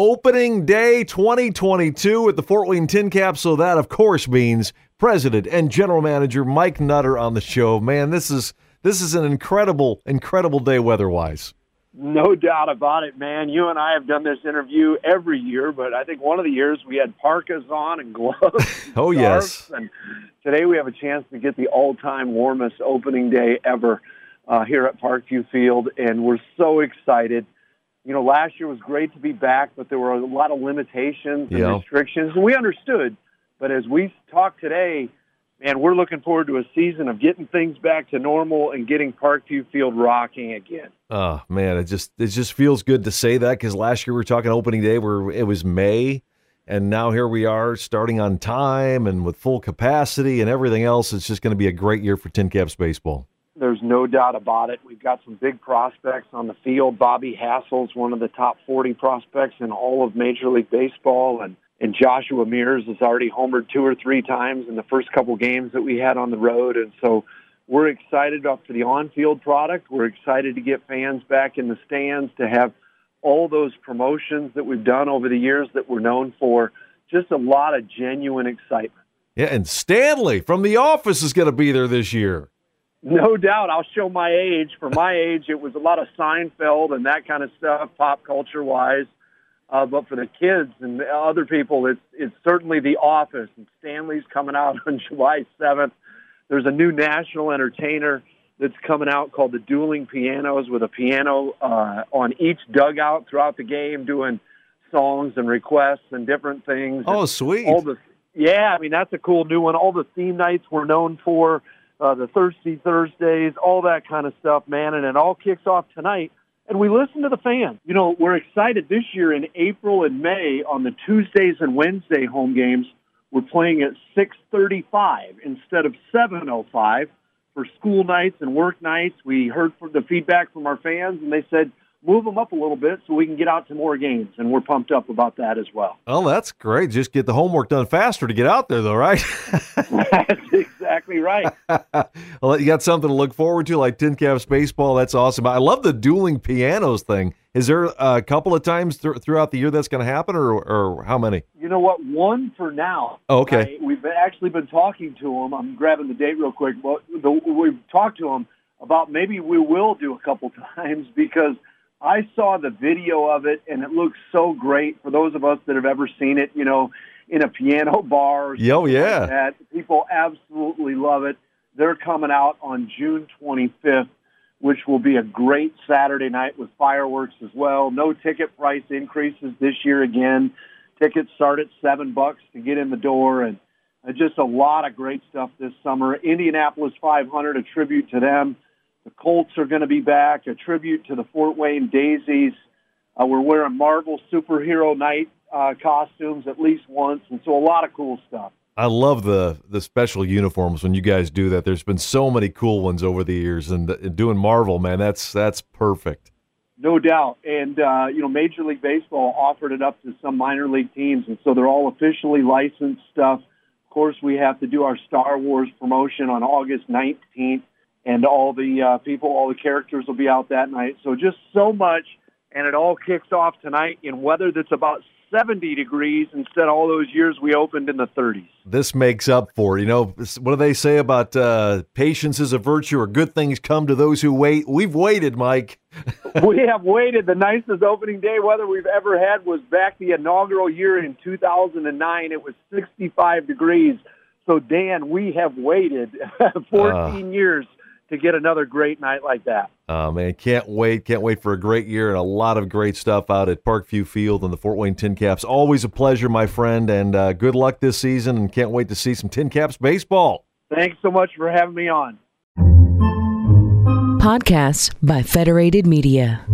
Opening day 2022 at the Fort Wayne Tin Cap. So that, of course, means President and General Manager Mike Nutter on the show. Man, this is this is an incredible, incredible day weather-wise. No doubt about it, man. You and I have done this interview every year, but I think one of the years we had parkas on and gloves. oh yes. And today we have a chance to get the all-time warmest opening day ever uh, here at Parkview Field, and we're so excited. You know, last year was great to be back, but there were a lot of limitations and Yeah. restrictions, and we understood. But as we talk today, man, we're looking forward to a season of getting things back to normal and getting Parkview Field rocking again. Oh man, it just it just feels good to say that because last year we were talking opening day where it was May, and now here we are starting on time and with full capacity and everything else. It's just going to be a great year for Tin Caps baseball. There's no doubt about it. We've got some big prospects on the field. Bobby Hassell's one of the top 40 prospects in all of Major League Baseball, and and Joshua Mears has already homered two or three times in the first couple games that we had on the road, and so we're excited up for the on-field product. We're excited to get fans back in the stands to have all those promotions that we've done over the years that we're known for. Just a lot of genuine excitement. Yeah, and Stanley from The Office is going to be there this year. No doubt. I'll show my age. For my age, it was a lot of Seinfeld and that kind of stuff, pop culture wise. Uh, but for the kids and the other people, it's it's certainly The Office. And Stanley's coming out on July 7th. There's a new national entertainer that's coming out called the Dueling Pianos, with a piano uh, on each dugout throughout the game, doing songs and requests and different things. Oh, sweet. all the yeah, I mean that's a cool new one. All the theme nights we're known for, uh, the Thirsty Thursdays, all that kind of stuff, man. And it all kicks off tonight. And we listen to the fans. You know, we're excited this year in April and May on the Tuesdays and Wednesday home games. We're playing at 6:35 instead of 7:05 for school nights and work nights. We heard from the feedback from our fans, and they said move them up a little bit so we can get out to more games, and we're pumped up about that as well. Oh, that's great. Just get the homework done faster to get out there, though, right? That's exactly right. well, you got something to look forward to, like Tin Caps baseball. That's awesome. I love the dueling pianos thing. Is there a couple of times th- throughout the year that's going to happen, or, or how many? You know what? One for now. Oh, okay. I- we've actually been talking to them. I'm grabbing the date real quick. But the, we've talked to them about maybe we will do a couple times because I saw the video of it and it looks so great for those of us that have ever seen it. You know, in a piano bar. Oh, yeah. Like that. People absolutely love it. They're coming out on June 25th, which will be a great Saturday night with fireworks as well. No ticket price increases this year again. Tickets start at seven bucks to get in the door, and uh, just a lot of great stuff this summer. Indianapolis 500, a tribute to them. The Colts are going to be back, a tribute to the Fort Wayne Daisies. Uh, we're wearing Marvel superhero night uh, costumes at least once, and so a lot of cool stuff. I love the the special uniforms when you guys do that. There's been so many cool ones over the years, and, and doing Marvel, man, that's that's perfect. No doubt. And, uh, you know, Major League Baseball offered it up to some minor league teams, and so they're all officially licensed stuff. Of course, we have to do our Star Wars promotion on August 19th, and all the uh, people, all the characters will be out that night. So just so much, and it all kicks off tonight in weather that's about 70 degrees instead of all those years we opened in the 30s. This makes up for. You know, what do they say about uh, patience is a virtue, or good things come to those who wait? We've waited, Mike. we have waited. The nicest opening day weather we've ever had was back the inaugural year in 2009. It was 65 degrees. So, Dan, we have waited 14 years to get another great night like that. Oh man, can't wait! Can't wait for a great year and a lot of great stuff out at Parkview Field and the Fort Wayne Tin Caps. Always a pleasure, my friend, and uh, good luck this season. And can't wait to see some Tin Caps baseball. Thanks so much for having me on. Podcasts by Federated Media.